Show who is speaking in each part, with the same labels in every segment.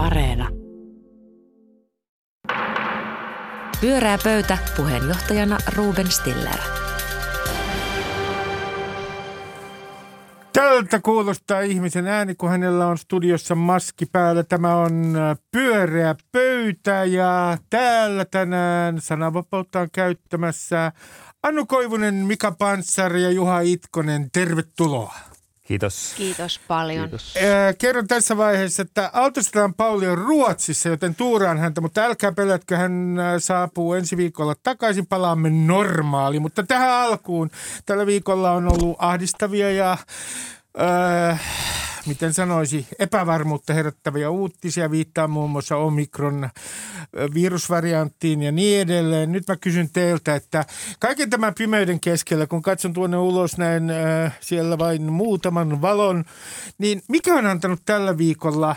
Speaker 1: Areena. Pyörää pöytä puheenjohtajana Ruben Stiller.
Speaker 2: Tältä kuulostaa ihmisen ääni, kun hänellä on studiossa maski päällä. Tämä on äh, pyöreä pöytä ja täällä tänään sananvapautta on käyttämässä Anu Koivunen, Mika Panssari ja Juha Itkonen. Tervetuloa.
Speaker 3: Kiitos.
Speaker 4: Kiitos paljon.
Speaker 3: Kiitos.
Speaker 2: Äh, kerron tässä vaiheessa, että Aaltostetaan Pauli on Ruotsissa, joten tuuraan häntä, mutta älkää pelätkö, hän saapuu ensi viikolla takaisin, palaamme normaali. Mutta tähän alkuun, tällä viikolla on ollut ahdistavia ja äh, miten sanoisi, epävarmuutta herättäviä uutisia, viittaa muun muassa omikron virusvarianttiin ja niin edelleen. Nyt mä kysyn teiltä, että kaiken tämän pimeyden keskellä, kun katson tuonne ulos näin äh, siellä vain muutaman valon, niin mikä on antanut tällä viikolla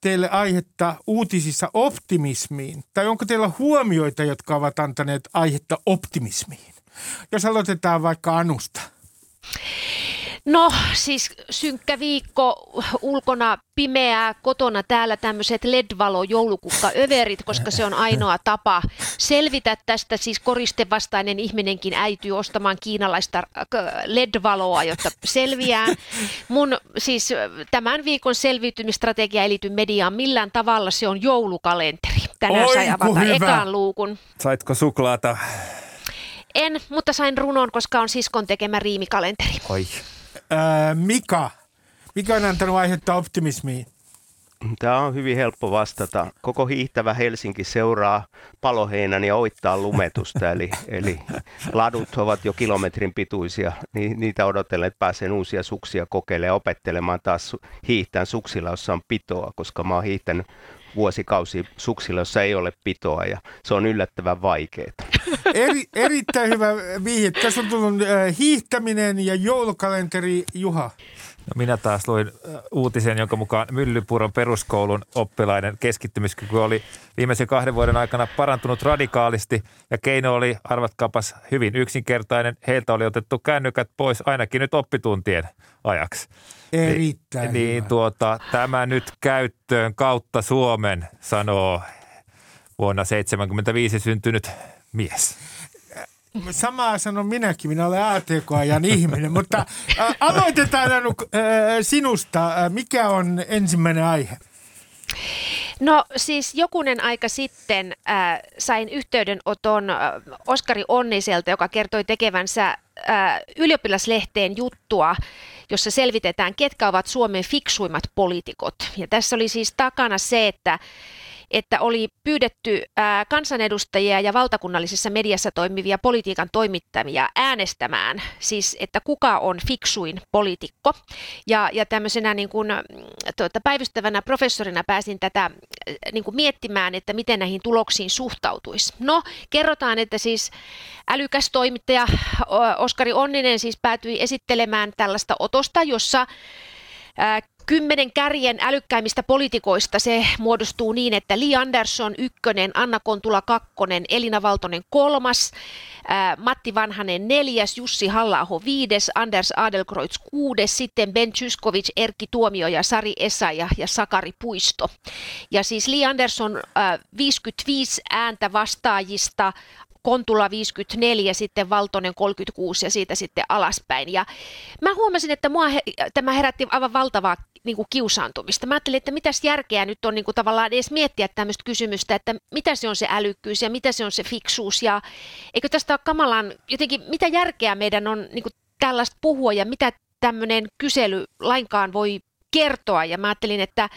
Speaker 2: teille aihetta uutisissa optimismiin? Tai onko teillä huomioita, jotka ovat antaneet aihetta optimismiin? Jos aloitetaan vaikka Anusta.
Speaker 4: No siis synkkä viikko, ulkona pimeää, kotona täällä tämmöiset LED-valo joulukukka-överit, koska se on ainoa tapa selvitä tästä. Siis koristevastainen ihminenkin äityy ostamaan kiinalaista äh, LED-valoa, jotta selviää. Mun siis tämän viikon selviytymistrategia ei liity mediaan millään tavalla, se on joulukalenteri. Tänään
Speaker 2: Oi,
Speaker 4: sai avata
Speaker 2: hyvä.
Speaker 4: ekan luukun.
Speaker 3: Saitko suklaata?
Speaker 4: En, mutta sain runon, koska on siskon tekemä riimikalenteri.
Speaker 3: Oi.
Speaker 2: Ää, Mika, mikä on antanut aihetta optimismiin?
Speaker 5: Tämä on hyvin helppo vastata. Koko hiihtävä Helsinki seuraa paloheinän ja oittaa lumetusta, eli, eli ladut ovat jo kilometrin pituisia. Ni, niitä odotellen, että pääsen uusia suksia kokeilemaan ja opettelemaan taas hiihtään suksilla, jossa on pitoa, koska mä oon hiihtänyt vuosikausi suksilla, jossa ei ole pitoa ja se on yllättävän vaikeaa.
Speaker 2: Eri, erittäin hyvä vihje. Tässä on tullut äh, hiihtäminen ja joulukalenteri Juha.
Speaker 3: No minä taas luin äh, uutisen, jonka mukaan Myllypuron peruskoulun oppilaiden keskittymiskyky oli viimeisen kahden vuoden aikana parantunut radikaalisti ja keino oli, arvatkaapas, hyvin yksinkertainen. Heiltä oli otettu kännykät pois ainakin nyt oppituntien ajaksi.
Speaker 2: Erittäin
Speaker 3: niin
Speaker 2: hyvä.
Speaker 3: tuota, tämä nyt käyttöön kautta Suomen, sanoo vuonna 1975 syntynyt mies.
Speaker 2: Samaa sanon minäkin, minä olen ATK-ajan ihminen, mutta aloitetaan Anu sinusta. Mikä on ensimmäinen aihe?
Speaker 4: No siis jokunen aika sitten äh, sain yhteydenoton äh, Oskari Onniselta, joka kertoi tekevänsä äh, ylioppilaslehteen juttua, jossa selvitetään, ketkä ovat Suomen fiksuimmat poliitikot. Ja tässä oli siis takana se, että että oli pyydetty kansanedustajia ja valtakunnallisessa mediassa toimivia politiikan toimittamia äänestämään, siis että kuka on fiksuin poliitikko. Ja, ja tämmöisenä niin kuin, tuota, päivystävänä professorina pääsin tätä niin kuin miettimään, että miten näihin tuloksiin suhtautuisi. No, kerrotaan, että siis älykäs toimittaja Oskari Onninen siis päätyi esittelemään tällaista otosta, jossa kymmenen kärjen älykkäimmistä poliitikoista se muodostuu niin, että Li Andersson ykkönen, Anna Kontula kakkonen, Elina Valtonen kolmas, ää, Matti Vanhanen neljäs, Jussi halla viides, Anders Adelkreutz kuudes, sitten Ben Zyskovic, Erkki Tuomioja, Sari Esa ja, ja Sakari Puisto. Ja siis Li Andersson ää, 55 ääntä vastaajista, Kontula 54, sitten Valtonen 36 ja siitä sitten alaspäin. Ja mä huomasin, että mua he, tämä herätti aivan valtavaa niin kuin kiusaantumista. Mä ajattelin, että mitäs järkeä nyt on niin kuin tavallaan edes miettiä tämmöistä kysymystä, että mitä se on se älykkyys ja mitä se on se fiksuus ja eikö tästä ole kamalan, jotenkin mitä järkeä meidän on niin kuin tällaista puhua ja mitä tämmöinen kysely lainkaan voi kertoa. Ja mä ajattelin, että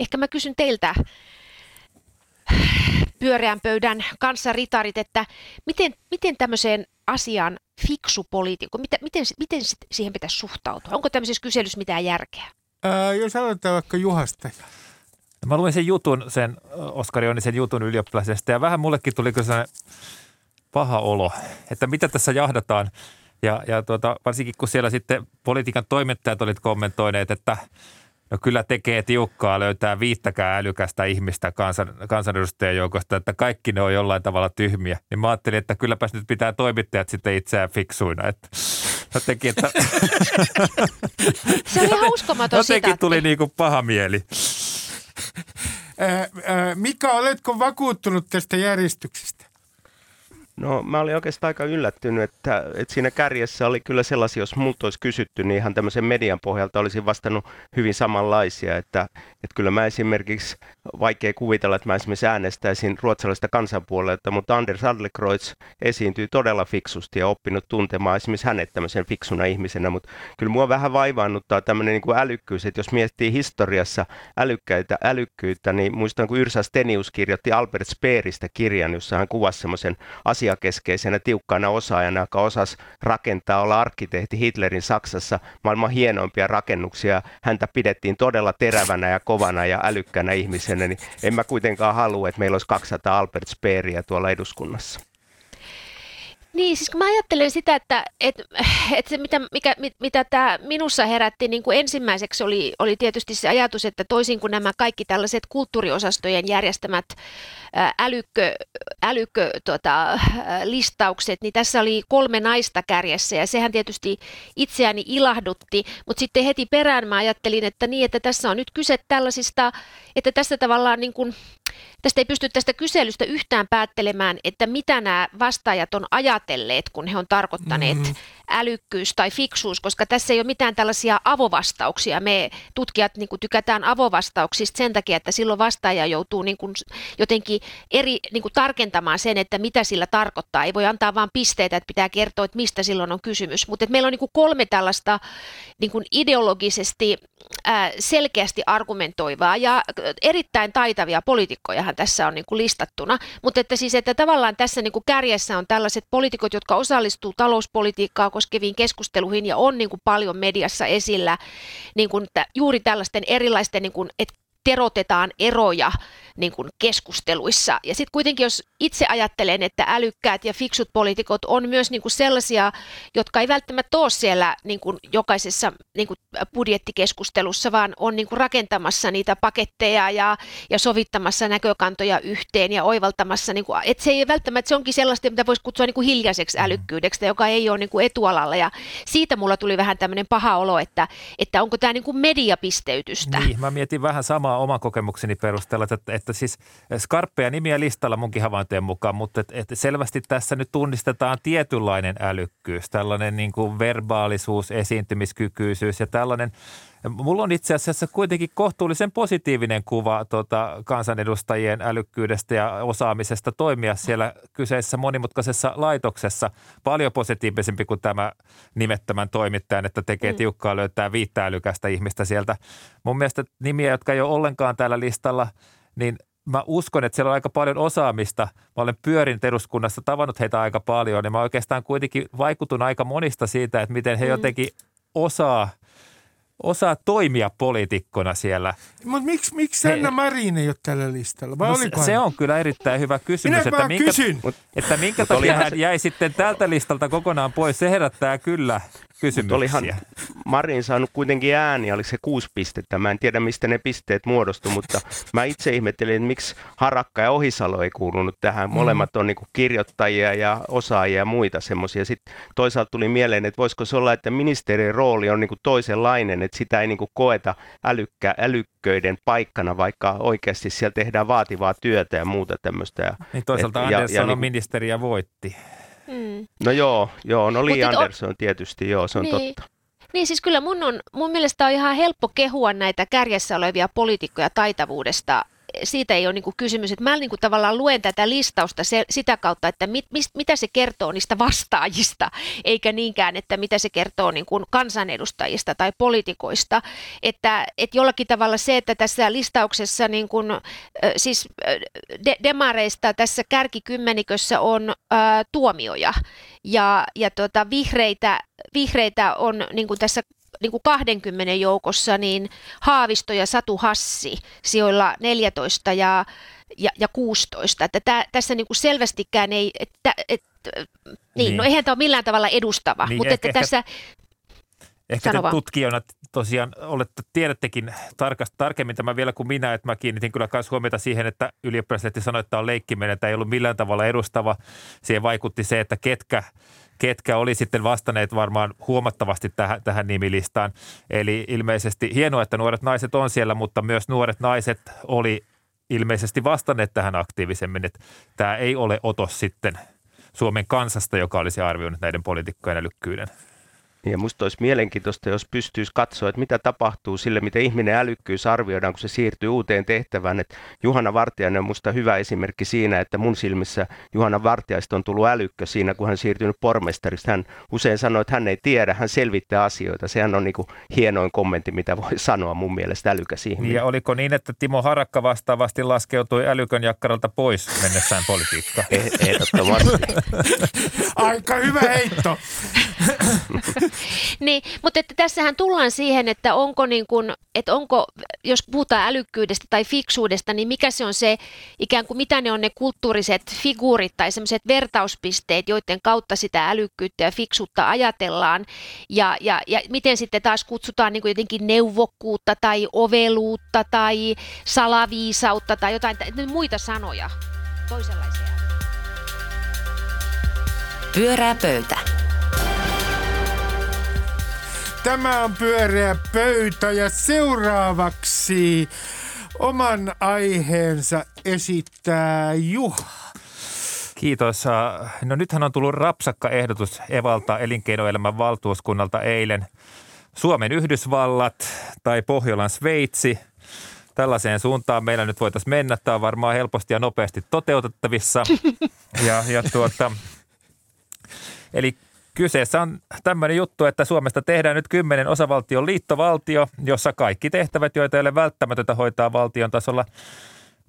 Speaker 4: ehkä mä kysyn teiltä pyöreän pöydän kanssa ritarit, että miten, miten tämmöiseen asiaan fiksu poliitikko, miten, miten, miten siihen pitäisi suhtautua? Onko tämmöisessä kyselyssä mitään järkeä?
Speaker 2: Ää, jos aloitetaan vaikka Juhasta.
Speaker 3: Mä luin sen jutun, sen Oskari Onnisen jutun ylioppilaisesta ja vähän mullekin tuli kyllä paha olo, että mitä tässä jahdataan. Ja, ja tuota, varsinkin kun siellä sitten politiikan toimittajat olit kommentoineet, että no kyllä tekee tiukkaa löytää viittäkään älykästä ihmistä kansan, kansanedustajien joukosta, että kaikki ne on jollain tavalla tyhmiä. Niin mä ajattelin, että kylläpäs nyt pitää toimittajat sitten itseään fiksuina. Että jotenkin, että
Speaker 4: Se oli ihan uskomaton
Speaker 3: jotenkin
Speaker 4: sitaatti.
Speaker 3: tuli niin kuin paha mieli.
Speaker 2: Mika, oletko vakuuttunut tästä järjestyksestä?
Speaker 5: No mä olin oikeastaan aika yllättynyt, että, että siinä kärjessä oli kyllä sellaisia, jos multa olisi kysytty, niin ihan tämmöisen median pohjalta olisin vastannut hyvin samanlaisia, että, että kyllä mä esimerkiksi, vaikea kuvitella, että mä esimerkiksi äänestäisin ruotsalaista kansanpuolelta, mutta Anders Adlercreutz esiintyy todella fiksusti ja oppinut tuntemaan esimerkiksi hänet tämmöisen fiksuna ihmisenä, mutta kyllä mua vähän vaivaannuttaa tämmöinen niin kuin älykkyys, että jos miettii historiassa älykkäitä, älykkyyttä, niin muistan kun Yrsa Stenius kirjoitti Albert Speeristä kirjan, jossa hän kuvasi semmoisen asian asiakeskeisenä tiukkana osaajana, joka osasi rakentaa, olla arkkitehti Hitlerin Saksassa maailman hienoimpia rakennuksia. Häntä pidettiin todella terävänä ja kovana ja älykkänä ihmisenä, niin en mä kuitenkaan halua, että meillä olisi 200 Albert Speeriä tuolla eduskunnassa.
Speaker 4: Niin, siis kun mä ajattelen sitä, että, että, että se mitä, mikä, mitä tämä minussa herätti niin kuin ensimmäiseksi oli, oli tietysti se ajatus, että toisin kuin nämä kaikki tällaiset kulttuuriosastojen järjestämät älykkö, älykkö tota, listaukset, niin tässä oli kolme naista kärjessä ja sehän tietysti itseäni ilahdutti, mutta sitten heti perään mä ajattelin, että niin, että tässä on nyt kyse tällaisista, että tässä tavallaan niin kuin, tästä ei pysty tästä kyselystä yhtään päättelemään, että mitä nämä vastaajat on ajatelleet, kun he on tarkoittaneet mm-hmm älykkyys tai fiksuus, koska tässä ei ole mitään tällaisia avovastauksia. Me tutkijat niin kuin, tykätään avovastauksista sen takia, että silloin vastaaja joutuu niin kuin, jotenkin eri, niin kuin, tarkentamaan sen, että mitä sillä tarkoittaa. Ei voi antaa vain pisteitä, että pitää kertoa, että mistä silloin on kysymys. Mutta meillä on niin kuin, kolme tällaista niin kuin, ideologisesti ää, selkeästi argumentoivaa ja erittäin taitavia poliitikkojahan tässä on niin kuin, listattuna. Mutta että siis, että tavallaan tässä niin kuin, kärjessä on tällaiset poliitikot, jotka osallistuu talouspolitiikkaan, koskeviin keskusteluihin ja on niin kuin paljon mediassa esillä niin kuin juuri tällaisten erilaisten, niin kuin, että terotetaan eroja niin kuin keskusteluissa. Ja sitten kuitenkin, jos itse ajattelen, että älykkäät ja fiksut poliitikot on myös niin kuin sellaisia, jotka ei välttämättä ole siellä niin kuin jokaisessa niin kuin budjettikeskustelussa, vaan on niin kuin rakentamassa niitä paketteja ja, ja sovittamassa näkökantoja yhteen ja oivaltamassa. Niin kuin, että se ei välttämättä, se onkin sellaista, mitä voisi kutsua niin kuin hiljaiseksi mm. älykkyydeksi, joka ei ole niin kuin etualalla. Ja siitä mulla tuli vähän tämmöinen paha olo, että, että onko tämä niin kuin mediapisteytystä.
Speaker 3: Niin, mä mietin vähän samaa oman kokemukseni perusteella, että, että siis skarppeja nimiä listalla munkin havaintojen mukaan, mutta että, että selvästi tässä nyt tunnistetaan tietynlainen älykkyys, tällainen niin kuin verbaalisuus, esiintymiskykyisyys ja tällainen Mulla on itse asiassa kuitenkin kohtuullisen positiivinen kuva tota, kansanedustajien älykkyydestä ja osaamisesta toimia siellä kyseisessä monimutkaisessa laitoksessa. Paljon positiivisempi kuin tämä nimettömän toimittajan, että tekee mm. tiukkaa löytää viittä älykästä ihmistä sieltä. Mun mielestä nimiä, jotka ei ole ollenkaan täällä listalla, niin mä uskon, että siellä on aika paljon osaamista. Mä olen pyörinyt eduskunnassa, tavannut heitä aika paljon ja mä oikeastaan kuitenkin vaikutun aika monista siitä, että miten he mm. jotenkin osaa – osaa toimia poliitikkona siellä.
Speaker 2: Mutta miksi, miksi Sanna Marin ei ole tällä listalla? Vai
Speaker 3: no, se on kyllä erittäin hyvä kysymys.
Speaker 2: Minä että minkä, kysyn.
Speaker 3: Että minkä takia hän jäi sitten tältä listalta kokonaan pois, se herättää kyllä kysymyksiä. olihan
Speaker 5: Marin saanut kuitenkin ääni, oli se kuusi pistettä. Mä en tiedä, mistä ne pisteet muodostu, mutta mä itse ihmettelin, että miksi Harakka ja Ohisalo ei kuulunut tähän. Mm. Molemmat on niin kirjoittajia ja osaajia ja muita semmoisia. Sitten toisaalta tuli mieleen, että voisiko se olla, että ministerin rooli on niin toisenlainen, että sitä ei niin koeta älykkä, älykköiden paikkana, vaikka oikeasti siellä tehdään vaativaa työtä ja muuta tämmöistä.
Speaker 3: Niin toisaalta et, Andersson ja, ja, on niin, ministeri ja voitti.
Speaker 5: Mm. No joo, joo, no Li Andersson on... tietysti, joo, se on niin. totta.
Speaker 4: Niin siis kyllä mun, on, mun mielestä on ihan helppo kehua näitä kärjessä olevia poliitikkoja taitavuudesta siitä ei ole niin kuin kysymys, että mä niin kuin tavallaan luen tätä listausta se, sitä kautta, että mit, mist, mitä se kertoo niistä vastaajista, eikä niinkään, että mitä se kertoo niin kuin kansanedustajista tai poliitikoista. Että, että jollakin tavalla se, että tässä listauksessa niin kuin, siis de, demareista tässä kärkikymmenikössä on ää, tuomioja ja, ja tota, vihreitä, vihreitä on niin kuin tässä niin kuin 20 joukossa niin Haavisto ja Satu Hassi sijoilla 14 ja, ja, ja 16. Että tä, tässä niin kuin selvästikään ei, että, et, niin, niin, no eihän tämä ole millään tavalla edustava, niin, mutta ehkä, että tässä...
Speaker 3: Ehkä te tutkijana tosiaan olette, tiedättekin tarkast, tarkemmin tämä vielä kuin minä, että mä kiinnitin kyllä myös huomiota siihen, että ylioppilaslehti sanoi, että tämä on leikkiminen, että ei ollut millään tavalla edustava. Siihen vaikutti se, että ketkä ketkä oli sitten vastanneet varmaan huomattavasti tähän, tähän nimilistaan. Eli ilmeisesti hienoa, että nuoret naiset on siellä, mutta myös nuoret naiset oli ilmeisesti vastanneet tähän aktiivisemmin, että tämä ei ole otos sitten Suomen kansasta, joka olisi arvioinut näiden poliitikkojen älykkyyden.
Speaker 5: Ja musta olisi mielenkiintoista, jos pystyisi katsoa, että mitä tapahtuu sille, miten ihminen älykkyys arvioidaan, kun se siirtyy uuteen tehtävään. Että Juhana Vartiainen on musta hyvä esimerkki siinä, että mun silmissä Juhana Vartiaista on tullut älykkö siinä, kun hän siirtynyt pormestarista. Hän usein sanoo, että hän ei tiedä, hän selvittää asioita. Sehän on niin kuin hienoin kommentti, mitä voi sanoa mun mielestä älykäs ihminen.
Speaker 3: Ja oliko niin, että Timo Harakka vastaavasti laskeutui älykön jakkaralta pois mennessään politiikkaan?
Speaker 5: Eh- ehdottomasti.
Speaker 2: Aika hyvä heitto.
Speaker 4: niin, mutta että tässähän tullaan siihen, että onko, niin kuin, että onko, jos puhutaan älykkyydestä tai fiksuudesta, niin mikä se on se, ikään kuin mitä ne on ne kulttuuriset figuurit tai semmoiset vertauspisteet, joiden kautta sitä älykkyyttä ja fiksuutta ajatellaan, ja, ja, ja miten sitten taas kutsutaan niin jotenkin neuvokkuutta tai oveluutta tai salaviisautta tai jotain muita sanoja, toisenlaisia.
Speaker 1: Pyörää pöytä.
Speaker 2: Tämä on pyöreä pöytä ja seuraavaksi oman aiheensa esittää Juha.
Speaker 3: Kiitos. No nythän on tullut rapsakka ehdotus Evalta elinkeinoelämän valtuuskunnalta eilen. Suomen Yhdysvallat tai Pohjolan Sveitsi. Tällaiseen suuntaan meillä nyt voitaisiin mennä. Tämä on varmaan helposti ja nopeasti toteutettavissa. Ja, ja tuota, eli Kyseessä on tämmöinen juttu, että Suomesta tehdään nyt kymmenen osavaltion liittovaltio, jossa kaikki tehtävät, joita ei ole välttämätöntä hoitaa valtion tasolla,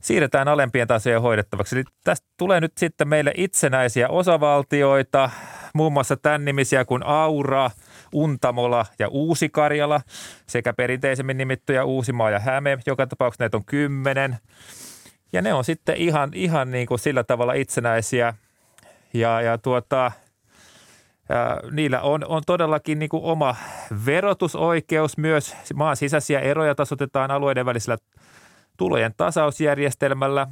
Speaker 3: siirretään alempien tasojen hoidettavaksi. Eli tästä tulee nyt sitten meille itsenäisiä osavaltioita, muun muassa tämän nimisiä kuin Aura, Untamola ja Uusi-Karjala sekä perinteisemmin nimittyjä Uusimaa ja Häme. Joka tapauksessa näitä on kymmenen. Ja ne on sitten ihan, ihan niin kuin sillä tavalla itsenäisiä. Ja, ja tuota, niillä on, on todellakin niin kuin oma verotusoikeus myös. Maan sisäisiä eroja tasotetaan alueiden välisellä tulojen tasausjärjestelmällä,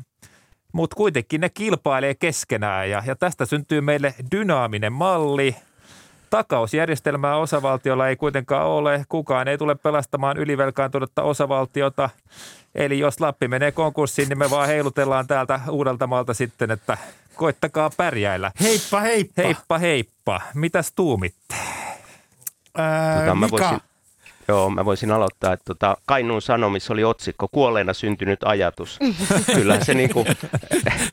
Speaker 3: mutta kuitenkin ne kilpailee keskenään ja, ja tästä syntyy meille dynaaminen malli. Takausjärjestelmää osavaltiolla ei kuitenkaan ole. Kukaan ei tule pelastamaan ylivelkaantunutta osavaltiota. Eli jos Lappi menee konkurssiin, niin me vaan heilutellaan täältä Uudeltamaalta sitten, että koittakaa pärjäillä.
Speaker 2: Heippa, heippa.
Speaker 3: Heippa, heippa. Mitäs tuumitte?
Speaker 2: Ää,
Speaker 5: Tota, mä
Speaker 2: Mika,
Speaker 5: voisin- Joo, mä voisin aloittaa, että tota, Kainuun Sanomissa oli otsikko Kuolleena syntynyt ajatus. Kyllähän se niin kuin,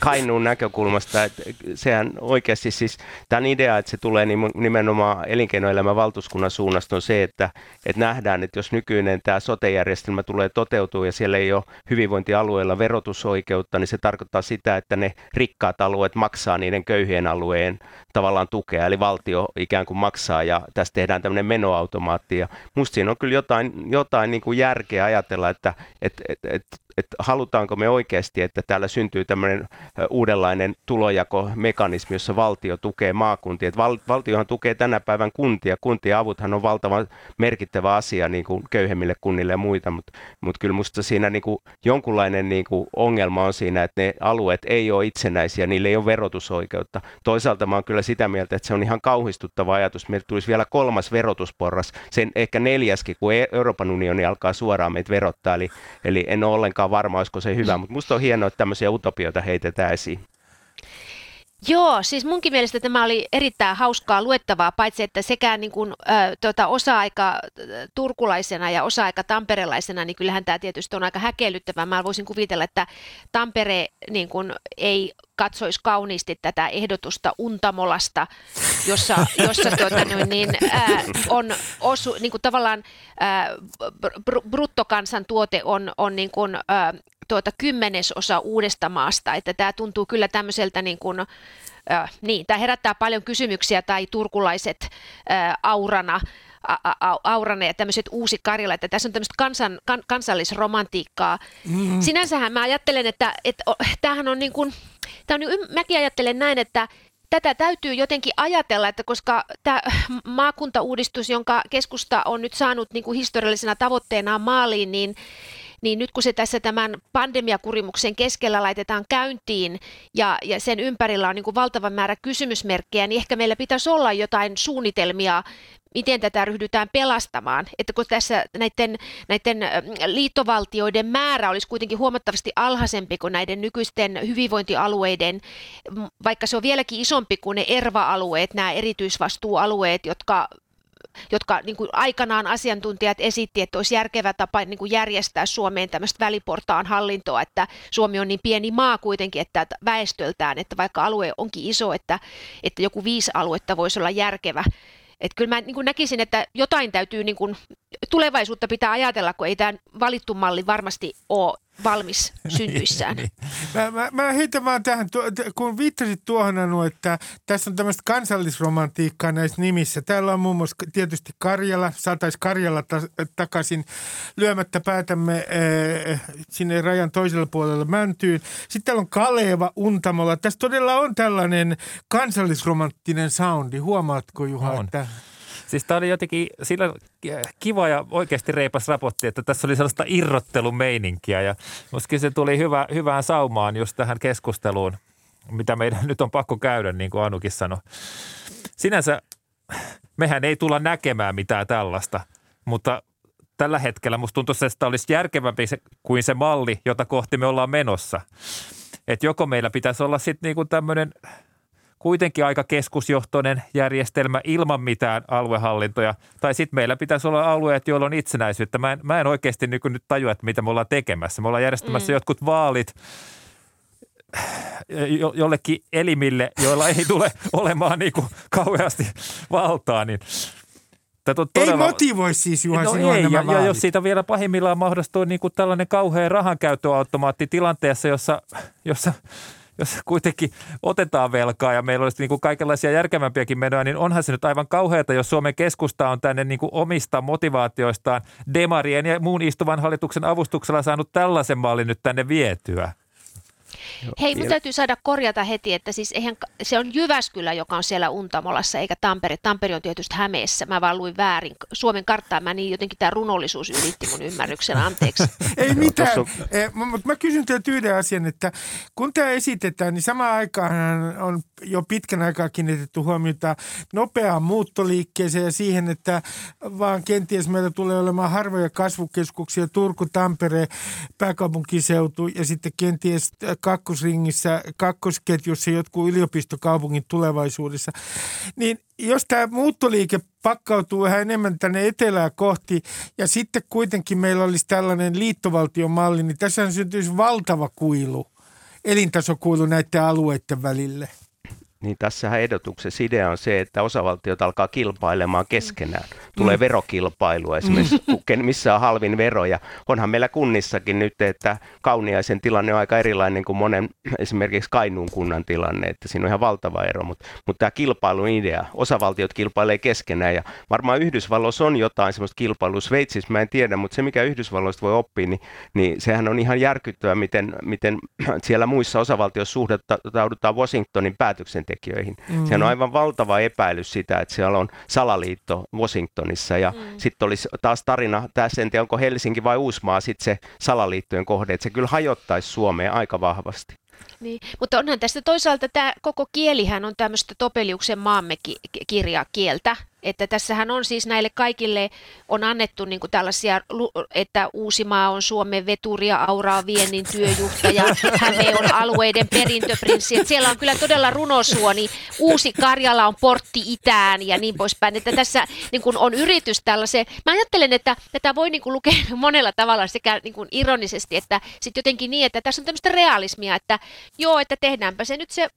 Speaker 5: Kainuun näkökulmasta, että sehän oikeasti siis, tämän idea, että se tulee nim- nimenomaan elinkeinoelämän valtuuskunnan suunnasta on se, että, että nähdään, että jos nykyinen tämä sote-järjestelmä tulee toteutua ja siellä ei ole hyvinvointialueella verotusoikeutta, niin se tarkoittaa sitä, että ne rikkaat alueet maksaa niiden köyhien alueen tavallaan tukea, eli valtio ikään kuin maksaa ja tästä tehdään tämmöinen menoautomaatti. Ja musta siinä on kyllä jotain, jotain niin kuin järkeä ajatella, että et, et, et, et halutaanko me oikeasti, että täällä syntyy tämmöinen uudenlainen tulojakomekanismi, jossa valtio tukee maakuntia. Val, valtiohan tukee tänä päivän kuntia. Kuntien avuthan on valtavan merkittävä asia niin kuin köyhemmille kunnille ja muita, mutta mut kyllä musta siinä niin kuin jonkunlainen niin kuin ongelma on siinä, että ne alueet ei ole itsenäisiä, niille ei ole verotusoikeutta. Toisaalta mä oon kyllä sitä mieltä, että se on ihan kauhistuttava ajatus. Meille tulisi vielä kolmas verotusporras, sen ehkä neljäskin, kun E- Euroopan unioni alkaa suoraan meitä verottaa. Eli, eli en ole ollenkaan varma, olisiko se hyvä, mutta musta on hienoa, että tämmöisiä utopioita heitetään esiin.
Speaker 4: Joo, siis munkin mielestä tämä oli erittäin hauskaa luettavaa, paitsi että sekä niin kuin, ö, tota, osa-aika äh, turkulaisena ja osa-aika tamperelaisena, niin kyllähän tämä tietysti on aika häkellyttävää. Mä voisin kuvitella, että Tampere niin kuin, ei katsoisi kauniisti tätä ehdotusta Untamolasta, jossa, jossa tuota, niin, ää, on osu, niin kuin tavallaan ää, br- bruttokansantuote on, on niin kuin, ää, tuota, kymmenesosa uudesta maasta, että tämä tuntuu kyllä tämmöiseltä niin kuin, äh, niin, tämä herättää paljon kysymyksiä tai turkulaiset äh, aurana, aurana ja tämmöiset uusi Karjala, että tässä on tämmöistä kansan, kan, kansallisromantiikkaa. Mm. Sinänsähän mä ajattelen, että, että tämähän on niin kuin, tämä on, niin- mäkin ajattelen näin, että tätä täytyy jotenkin ajatella, että koska tämä maakuntauudistus, jonka keskusta on nyt saanut niin kuin historiallisena tavoitteenaan maaliin, niin niin nyt kun se tässä tämän pandemiakurimuksen keskellä laitetaan käyntiin ja, ja sen ympärillä on niin kuin valtava määrä kysymysmerkkejä, niin ehkä meillä pitäisi olla jotain suunnitelmia, miten tätä ryhdytään pelastamaan. Että kun tässä näiden, näiden liittovaltioiden määrä olisi kuitenkin huomattavasti alhaisempi kuin näiden nykyisten hyvinvointialueiden, vaikka se on vieläkin isompi kuin ne ERVA-alueet, nämä erityisvastuualueet, jotka jotka niin kuin aikanaan asiantuntijat esitti, että olisi järkevä tapa niin kuin järjestää Suomeen tämmöistä väliportaan hallintoa, että Suomi on niin pieni maa kuitenkin, että väestöltään, että vaikka alue onkin iso, että, että joku viisi aluetta voisi olla järkevä. Että kyllä mä niin näkisin, että jotain täytyy, niin kuin, tulevaisuutta pitää ajatella, kun ei tämä valittu malli varmasti ole valmis syntyissään. niin,
Speaker 2: niin. Mä, mä, mä heitän vaan tähän, kun viittasit tuohon Anu, että tässä on tämmöistä kansallisromantiikkaa näissä nimissä. Täällä on muun muassa tietysti Karjala, saataisiin Karjala ta- takaisin lyömättä päätämme äh, sinne rajan toisella puolella Mäntyyn. Sitten täällä on Kaleva, Untamolla. Tässä todella on tällainen kansallisromanttinen soundi. Huomaatko Juha, on. että
Speaker 3: Siis tämä oli jotenkin sillä kiva ja oikeasti reipas raportti, että tässä oli sellaista irrottelumeininkiä ja musta se tuli hyvä, hyvään saumaan just tähän keskusteluun, mitä meidän nyt on pakko käydä, niin kuin Anukin sanoi. Sinänsä mehän ei tulla näkemään mitään tällaista, mutta tällä hetkellä musta tuntuu, että olisi järkevämpi kuin se malli, jota kohti me ollaan menossa. Että joko meillä pitäisi olla sitten niinku tämmöinen – kuitenkin aika keskusjohtoinen järjestelmä ilman mitään aluehallintoja. Tai sitten meillä pitäisi olla alueet, joilla on itsenäisyyttä. Mä en, mä en oikeasti niin nyt tajua, että mitä me ollaan tekemässä. Me ollaan järjestämässä mm. jotkut vaalit jo, jollekin elimille, joilla ei tule olemaan niin kuin kauheasti valtaa, niin
Speaker 2: todella... Ei motivoi siis Juha no
Speaker 3: ei, ja, ja, jos siitä vielä pahimmillaan mahdollistuu niin kuin tällainen kauhean rahankäyttöautomaatti tilanteessa, jossa, jossa jos kuitenkin otetaan velkaa ja meillä olisi niin kuin kaikenlaisia järkevämpiäkin menoja, niin onhan se nyt aivan kauheata, jos Suomen keskusta on tänne niin kuin omista motivaatioistaan demarien ja muun istuvan hallituksen avustuksella saanut tällaisen mallin nyt tänne vietyä.
Speaker 4: Hei, mun täytyy saada korjata heti, että siis eihän, se on Jyväskylä, joka on siellä Untamolassa, eikä Tampere. Tampere on tietysti Hämeessä. Mä vaan luin väärin Suomen karttaa. Mä niin jotenkin tämä runollisuus ylitti mun ymmärryksen. Anteeksi.
Speaker 2: Ei mitään. Eh, mutta mä kysyn teiltä yhden asian, että kun tämä esitetään, niin samaan aikaan on jo pitkän aikaa kiinnitetty huomiota nopeaan muuttoliikkeeseen ja siihen, että vaan kenties meillä tulee olemaan harvoja kasvukeskuksia, Turku, Tampere, pääkaupunkiseutu ja sitten kenties kakkosringissä, kakkosketjussa jotkut yliopistokaupungin tulevaisuudessa. Niin jos tämä muuttoliike pakkautuu vähän enemmän tänne etelää kohti ja sitten kuitenkin meillä olisi tällainen liittovaltiomalli, niin tässä syntyisi valtava kuilu, elintasokuilu näiden alueiden välille –
Speaker 5: niin tässä ehdotuksessa idea on se, että osavaltiot alkaa kilpailemaan keskenään. Tulee mm. verokilpailu esimerkiksi, mm. missä on halvin vero. Ja onhan meillä kunnissakin nyt, että Kauniaisen tilanne on aika erilainen kuin monen esimerkiksi Kainuun kunnan tilanne, että siinä on ihan valtava ero. Mutta mut tämä kilpailun idea, osavaltiot kilpailee keskenään ja varmaan Yhdysvalloissa on jotain semmoista kilpailua. Sveitsissä mä en tiedä, mutta se mikä Yhdysvalloista voi oppia, niin, niin sehän on ihan järkyttävää, miten, miten siellä muissa osavaltioissa suhdettaudutaan Washingtonin päätöksentekijöihin työntekijöihin. Mm. Sehän on aivan valtava epäilys sitä, että siellä on salaliitto Washingtonissa ja mm. sitten olisi taas tarina, tässä en tiedä onko Helsinki vai Uusmaa sitten se salaliittojen kohde, että se kyllä hajottaisi Suomeen aika vahvasti.
Speaker 4: Niin, mutta onhan tästä toisaalta tämä koko kielihän on tämmöistä Topeliuksen maamme ki- kirjakieltä, että tässähän on siis näille kaikille on annettu niin kuin tällaisia, että Uusimaa on Suomen veturi ja Aura on viennin työjuhta ja Häme on alueiden perintöprinssi. Että siellä on kyllä todella runosuoni. Uusi Karjala on portti itään ja niin poispäin. Että tässä niin kuin on yritys tällaiseen. Mä ajattelen, että tätä voi niin kuin lukea monella tavalla sekä niin kuin ironisesti, että sitten jotenkin niin, että tässä on tämmöistä realismia, että joo, että tehdäänpä se nyt se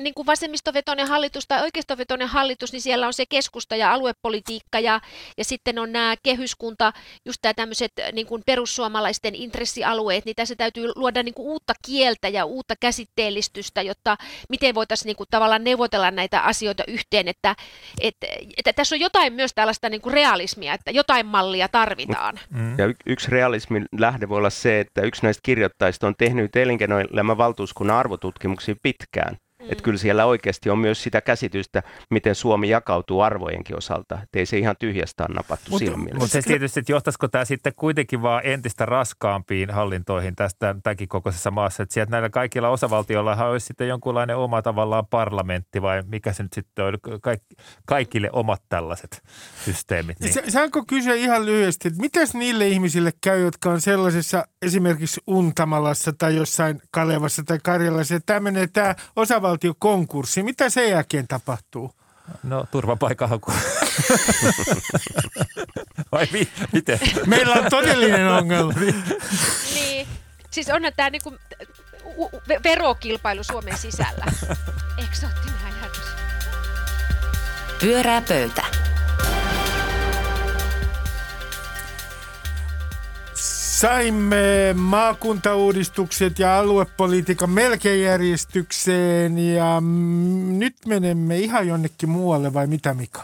Speaker 4: niin kuin vasemmistovetoinen hallitus tai oikeistovetoinen hallitus, niin siellä on se keskusta ja aluepolitiikka ja, ja sitten on nämä kehyskunta, just tämä tämmöiset niin kuin perussuomalaisten intressialueet, niin tässä täytyy luoda niin kuin uutta kieltä ja uutta käsitteellistystä, jotta miten voitaisiin niin kuin tavallaan neuvotella näitä asioita yhteen, että, että, että tässä on jotain myös tällaista niin kuin realismia, että jotain mallia tarvitaan.
Speaker 5: Mm. Ja y- yksi realismin lähde voi olla se, että yksi näistä kirjoittajista on tehnyt elinkeinoelämän valtuuskunnan arvotutkimuksia pitkään. Mm. Että kyllä siellä oikeasti on myös sitä käsitystä, miten Suomi jakautuu arvojenkin osalta. Että ei se ihan tyhjästä on napattu Mut, silmille.
Speaker 3: Mutta se tietysti, että johtaisiko tämä sitten kuitenkin vaan entistä raskaampiin hallintoihin tästä tämänkin kokoisessa maassa. Että sieltä näillä kaikilla osavaltioilla olisi sitten jonkunlainen oma tavallaan parlamentti vai mikä se nyt sitten on, Kaik, kaikille omat tällaiset systeemit. Niin.
Speaker 2: Saanko kysyä ihan lyhyesti, että mitäs niille ihmisille käy, jotka on sellaisessa esimerkiksi Untamalassa tai jossain Kalevassa tai Karjalassa, että tämä menee tämä osavaltiokonkurssi. Mitä sen jälkeen tapahtuu?
Speaker 3: No turvapaikkahaku. Vai mi- miten?
Speaker 2: Meillä on todellinen ongelma.
Speaker 4: niin. Siis onhan tämä niinku verokilpailu Suomen sisällä. Eksoottinen ajatus.
Speaker 1: Pyörää pöytä.
Speaker 2: Saimme maakuntauudistukset ja aluepolitiikan melkein järjestykseen ja nyt menemme ihan jonnekin muualle vai mitä Mika?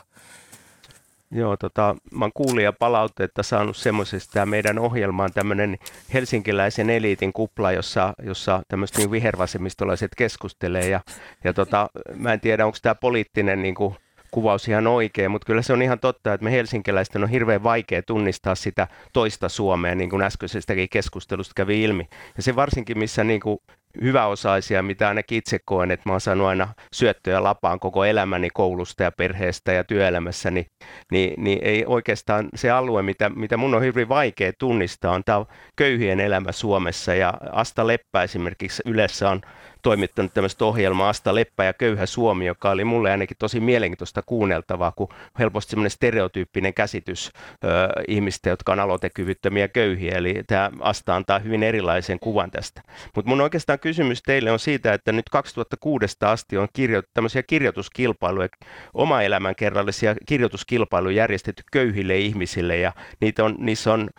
Speaker 5: Joo, tota, mä oon kuulija palautteetta saanut semmoisesta, meidän ohjelma on tämmöinen helsinkiläisen eliitin kupla, jossa, jossa tämmöiset niin vihervasemmistolaiset keskustelee ja, ja tota, mä en tiedä, onko tämä poliittinen niin kuin, kuvaus ihan oikein, mutta kyllä se on ihan totta, että me helsinkiläisten on hirveän vaikea tunnistaa sitä toista Suomea, niin kuin äskeisestäkin keskustelusta kävi ilmi. Ja se varsinkin, missä niin kuin hyväosaisia, mitä ainakin itse koen, että mä oon saanut aina syöttöjä lapaan koko elämäni koulusta ja perheestä ja työelämässä, niin, niin, niin ei oikeastaan se alue, mitä, mitä mun on hyvin vaikea tunnistaa, on tämä köyhien elämä Suomessa. Ja Asta Leppä esimerkiksi Ylessä on toimittanut tämmöistä ohjelmaa Asta Leppä ja Köyhä Suomi, joka oli mulle ainakin tosi mielenkiintoista kuunneltavaa, kun helposti semmoinen stereotyyppinen käsitys ö, ihmistä, jotka on aloitekyvyttömiä köyhiä. Eli tämä Asta antaa hyvin erilaisen kuvan tästä. Mutta mun oikeastaan kysymys teille on siitä, että nyt 2006 asti on kirjo- tämmöisiä kirjoituskilpailuja, oma elämän kerrallisia kirjoituskilpailuja järjestetty köyhille ihmisille ja niitä on, niissä on ö,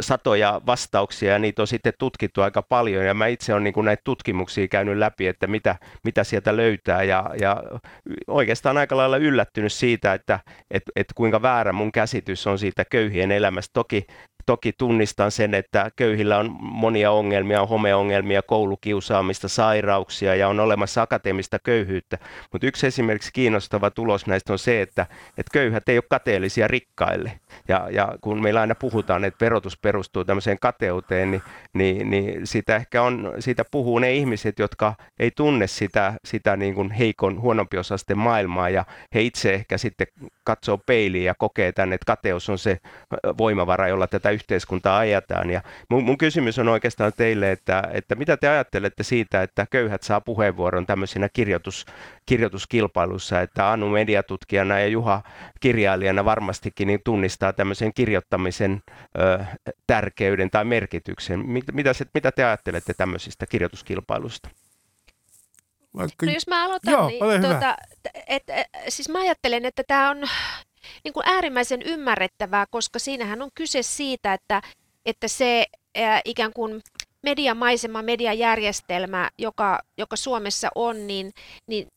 Speaker 5: satoja vastauksia ja niitä on sitten tutkittu aika paljon ja mä itse olen niin näitä tutkimuksia käynyt läpi, että mitä, mitä sieltä löytää ja, ja oikeastaan aika lailla yllättynyt siitä, että et, et kuinka väärä mun käsitys on siitä köyhien elämästä. Toki Toki tunnistan sen, että köyhillä on monia ongelmia, on homeongelmia, koulukiusaamista, sairauksia ja on olemassa akateemista köyhyyttä. Mutta yksi esimerkiksi kiinnostava tulos näistä on se, että, että köyhät ei ole kateellisia rikkaille. Ja, ja kun meillä aina puhutaan, että verotus perustuu tämmöiseen kateuteen, niin, niin, niin siitä ehkä on, siitä puhuu ne ihmiset, jotka ei tunne sitä, sitä niin kuin heikon, huonompiosasten maailmaa ja he itse ehkä sitten katsoo peiliin ja kokee tänne, että kateus on se voimavara, jolla tätä yhteiskuntaa ajetaan. Ja mun, mun kysymys on oikeastaan teille, että, että mitä te ajattelette siitä, että köyhät saa puheenvuoron tämmöisinä kirjoitus, kirjoituskilpailussa, että Anu mediatutkijana ja Juha kirjailijana varmastikin niin tunnistaa tämmöisen kirjoittamisen ö, tärkeyden tai merkityksen. Mit, mitä, se, mitä te ajattelette tämmöisistä kirjoituskilpailusta?
Speaker 4: Vaikka... No jos mä aloitan, Joo, niin tuota, et, et, siis mä ajattelen, että tämä on niin kuin äärimmäisen ymmärrettävää, koska siinähän on kyse siitä, että, että se ää, ikään kuin mediamaisema, mediajärjestelmä, joka, joka Suomessa on, niin, niin,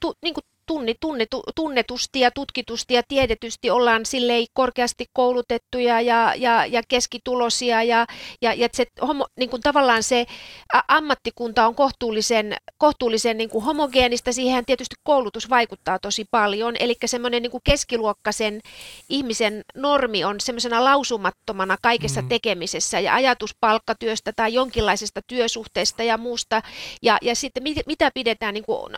Speaker 4: tu, niin kuin tunni, tunni, tunnetusti ja tutkitusti ja tiedetysti ollaan sillei korkeasti koulutettuja ja, ja, ja keskitulosia ja, ja, ja se homo, niin kuin tavallaan se ammattikunta on kohtuullisen, kohtuullisen niin kuin homogeenista. Siihen tietysti koulutus vaikuttaa tosi paljon, eli semmoinen niin kuin keskiluokkaisen ihmisen normi on semmoisena lausumattomana kaikessa mm. tekemisessä ja ajatus palkkatyöstä tai jonkinlaisesta työsuhteesta ja muusta ja, ja sitten mit, mitä pidetään, niin kuin,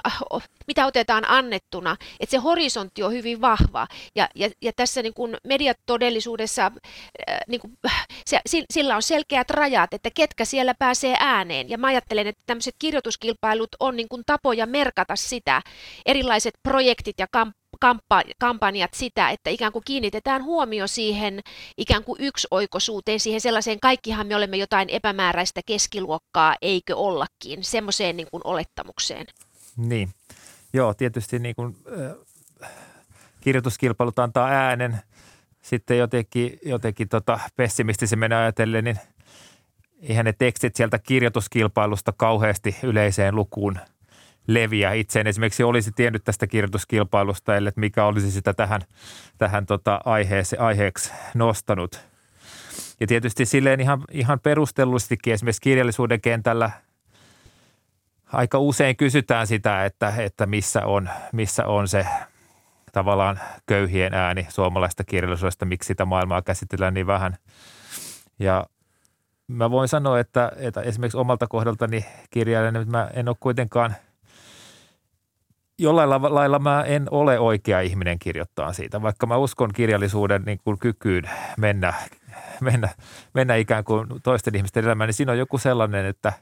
Speaker 4: mitä otetaan annettu annettuna, että se horisontti on hyvin vahva ja, ja, ja tässä niin kuin mediatodellisuudessa äh, niin kuin, se, sillä on selkeät rajat, että ketkä siellä pääsee ääneen ja mä ajattelen, että tämmöiset kirjoituskilpailut on niin kuin tapoja merkata sitä, erilaiset projektit ja kamp kampa- kampanjat sitä, että ikään kuin kiinnitetään huomio siihen ikään kuin yksioikoisuuteen, siihen sellaiseen, kaikkihan me olemme jotain epämääräistä keskiluokkaa, eikö ollakin, semmoiseen niin kuin olettamukseen.
Speaker 3: Niin. Joo, tietysti niin kuin, äh, kirjoituskilpailut antaa äänen. Sitten jotenkin, jotenkin tota pessimistisemmin ajatellen, niin eihän ne tekstit sieltä kirjoituskilpailusta kauheasti yleiseen lukuun leviä. Itse en esimerkiksi olisi tiennyt tästä kirjoituskilpailusta, ellei mikä olisi sitä tähän, tähän tota aiheese, aiheeksi nostanut. Ja tietysti silleen ihan, ihan perustellustikin esimerkiksi kirjallisuuden kentällä – aika usein kysytään sitä, että, että missä, on, missä on se tavallaan köyhien ääni suomalaista kirjallisuudesta, miksi sitä maailmaa käsitellään niin vähän. Ja mä voin sanoa, että, että esimerkiksi omalta kohdaltani kirjailijana mä en ole kuitenkaan – jollain lailla mä en ole oikea ihminen kirjoittaa siitä, vaikka mä uskon kirjallisuuden niin kuin kykyyn mennä, mennä, mennä ikään kuin toisten ihmisten elämään, niin siinä on joku sellainen, että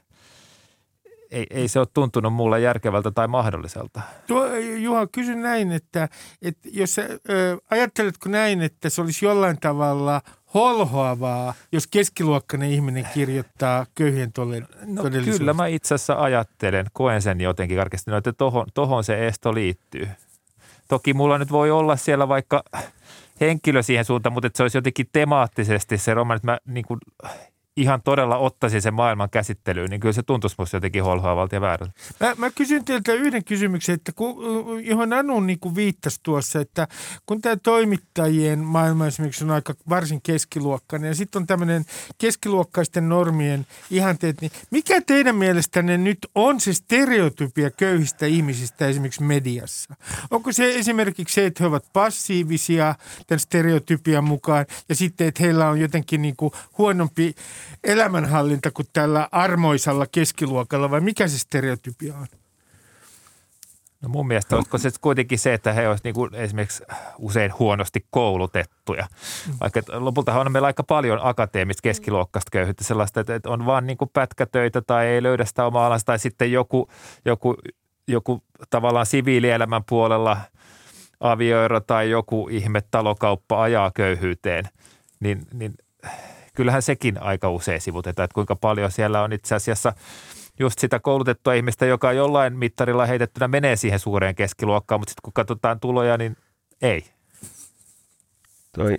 Speaker 3: ei, ei se ole tuntunut mulle järkevältä tai mahdolliselta.
Speaker 2: Tuo, Juha, kysyn näin, että, että jos ö, ajatteletko näin, että se olisi jollain tavalla – holhoavaa, jos keskiluokkainen ihminen kirjoittaa köyhien
Speaker 3: no, Kyllä mä itse asiassa ajattelen, koen sen jotenkin karkeasti, no, että tohon, tohon se esto liittyy. Toki mulla nyt voi olla siellä vaikka henkilö siihen suuntaan, mutta että se olisi jotenkin temaattisesti se romaani, että mä niin kuin ihan todella ottaisin sen maailman käsittelyyn, niin kyllä se tuntuisi musta jotenkin holhoavalta ja väärältä.
Speaker 2: Mä, mä kysyn teiltä yhden kysymyksen, että kun, johon Anu niin kuin viittasi tuossa, että kun tämä toimittajien maailma esimerkiksi on aika varsin keskiluokkainen ja sitten on tämmöinen keskiluokkaisten normien ihanteet, niin mikä teidän mielestänne nyt on se stereotypia köyhistä ihmisistä esimerkiksi mediassa? Onko se esimerkiksi se, että he ovat passiivisia tämän stereotypian mukaan ja sitten, että heillä on jotenkin niin kuin huonompi elämänhallinta kuin tällä armoisalla keskiluokalla vai mikä se stereotypia on?
Speaker 3: No mun mielestä olisiko se kuitenkin se, että he olisivat niin esimerkiksi usein huonosti koulutettuja. Vaikka lopulta on meillä aika paljon akateemista keskiluokkasta köyhyyttä sellaista, että on vaan niin pätkätöitä tai ei löydä sitä omaa alansa tai sitten joku, joku, joku tavallaan siviilielämän puolella avioero tai joku ihme talokauppa ajaa köyhyyteen, niin, niin kyllähän sekin aika usein sivutetaan, että kuinka paljon siellä on itse asiassa just sitä koulutettua ihmistä, joka jollain mittarilla heitettynä menee siihen suureen keskiluokkaan, mutta sitten kun katsotaan tuloja, niin ei.
Speaker 5: Toi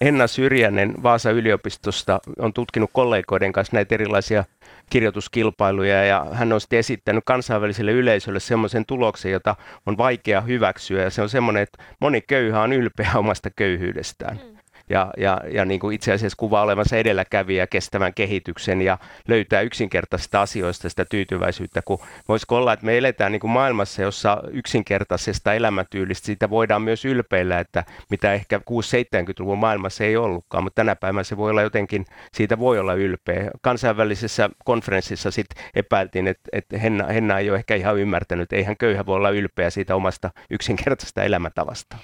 Speaker 5: Henna Syrjänen Vaasa yliopistosta on tutkinut kollegoiden kanssa näitä erilaisia kirjoituskilpailuja ja hän on sitten esittänyt kansainväliselle yleisölle semmoisen tuloksen, jota on vaikea hyväksyä ja se on semmoinen, että moni köyhä on ylpeä omasta köyhyydestään. Mm ja, ja, ja niin kuin itse asiassa kuvaa olevansa edelläkävijä kestävän kehityksen ja löytää yksinkertaisista asioista sitä tyytyväisyyttä, kun voisiko olla, että me eletään niin kuin maailmassa, jossa yksinkertaisesta elämäntyylistä siitä voidaan myös ylpeillä, että mitä ehkä 6-70-luvun maailmassa ei ollutkaan, mutta tänä päivänä se voi olla jotenkin, siitä voi olla ylpeä. Kansainvälisessä konferenssissa sitten epäiltiin, että, että Henna, Henna ei ole ehkä ihan ymmärtänyt, eihän köyhä voi olla ylpeä siitä omasta yksinkertaisesta elämäntavasta.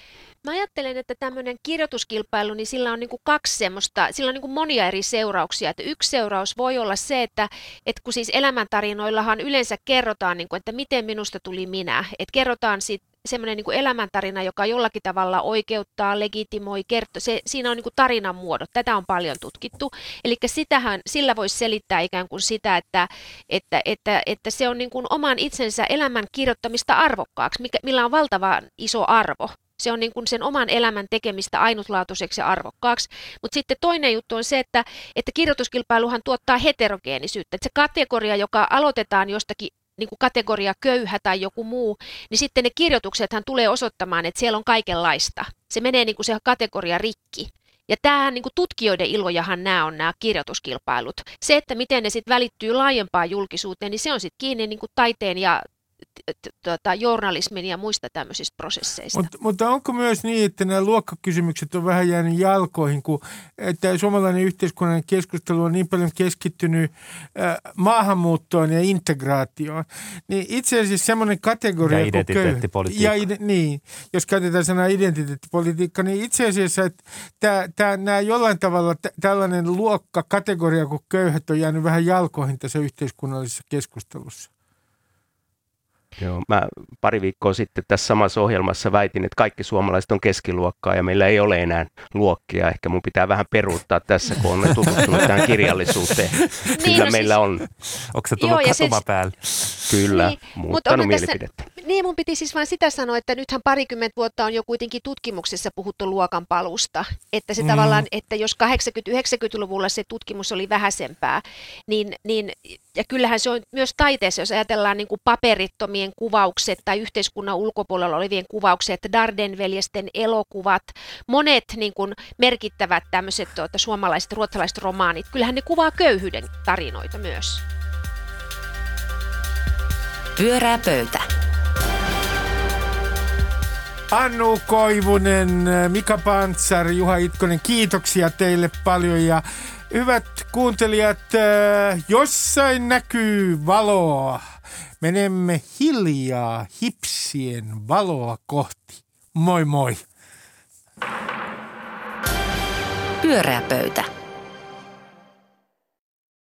Speaker 4: Mä ajattelen, että tämmöinen kirjoituskilpailu, niin sillä on niin kuin kaksi semmoista, sillä on niin kuin monia eri seurauksia. Että yksi seuraus voi olla se, että, että kun siis elämäntarinoillahan yleensä kerrotaan, niin kuin, että miten minusta tuli minä. Että kerrotaan sitten semmoinen niin elämäntarina, joka jollakin tavalla oikeuttaa, legitimoi, kertoo. Se, siinä on niin kuin tarinan muodot. Tätä on paljon tutkittu. Eli sitähän, sillä voisi selittää ikään kuin sitä, että, että, että, että se on niin kuin oman itsensä elämän kirjoittamista arvokkaaksi, mikä, millä on valtava iso arvo. Se on niin kuin sen oman elämän tekemistä ainutlaatuiseksi ja arvokkaaksi. Mutta sitten toinen juttu on se, että, että kirjoituskilpailuhan tuottaa heterogeenisyyttä. Että se kategoria, joka aloitetaan jostakin niin kuin kategoria köyhä tai joku muu, niin sitten ne kirjoituksethan tulee osoittamaan, että siellä on kaikenlaista. Se menee niin kuin se kategoria rikki. Ja tämähän niin kuin tutkijoiden ilojahan nämä on nämä kirjoituskilpailut. Se, että miten ne sitten välittyy laajempaan julkisuuteen, niin se on sitten kiinni niin kuin taiteen ja tuota, journalismin ja muista tämmöisistä prosesseista.
Speaker 2: Mut, mutta onko myös niin, että nämä luokkakysymykset on vähän jäänyt jalkoihin, kun että suomalainen yhteiskunnallinen keskustelu on niin paljon keskittynyt äh, maahanmuuttoon ja integraatioon, niin itse asiassa semmoinen kategoria
Speaker 3: ja identiteettipolitiikka.
Speaker 2: Ja, niin, jos käytetään sanaa identiteettipolitiikka, niin itse asiassa että tämä, tämä, nämä jollain tavalla t- tällainen luokkakategoria kuin köyhät on jäänyt vähän jalkoihin tässä yhteiskunnallisessa keskustelussa.
Speaker 5: Joo, mä pari viikkoa sitten tässä samassa ohjelmassa väitin, että kaikki suomalaiset on keskiluokkaa ja meillä ei ole enää luokkia. Ehkä mun pitää vähän peruuttaa tässä, kun olen tutustunut tähän kirjallisuuteen. niin, Kyllä no meillä siis... on.
Speaker 3: Onko se tullut Joo, katuma päälle?
Speaker 5: Kyllä, niin, muuttanut mielipidettä.
Speaker 4: Tässä, niin, mun piti siis vain sitä sanoa, että nythän parikymmentä vuotta on jo kuitenkin tutkimuksessa puhuttu luokan palusta. Että se mm. tavallaan, että jos 80-90-luvulla se tutkimus oli vähäisempää, niin, niin ja kyllähän se on myös taiteessa, jos ajatellaan niin kuin paperittomien kuvaukset tai yhteiskunnan ulkopuolella olevien kuvaukset, Darden-veljesten elokuvat, monet niin kuin merkittävät tämmöiset tuota, suomalaiset, ruotsalaiset romaanit, kyllähän ne kuvaa köyhyyden tarinoita myös.
Speaker 1: Pyörää pöytä.
Speaker 2: Annu Koivunen, Mika Pantsar, Juha Itkonen, kiitoksia teille paljon ja hyvät kuuntelijat, äh, jossain näkyy valoa. Menemme hiljaa hipsien valoa kohti. Moi moi.
Speaker 1: Pyörää pöytä.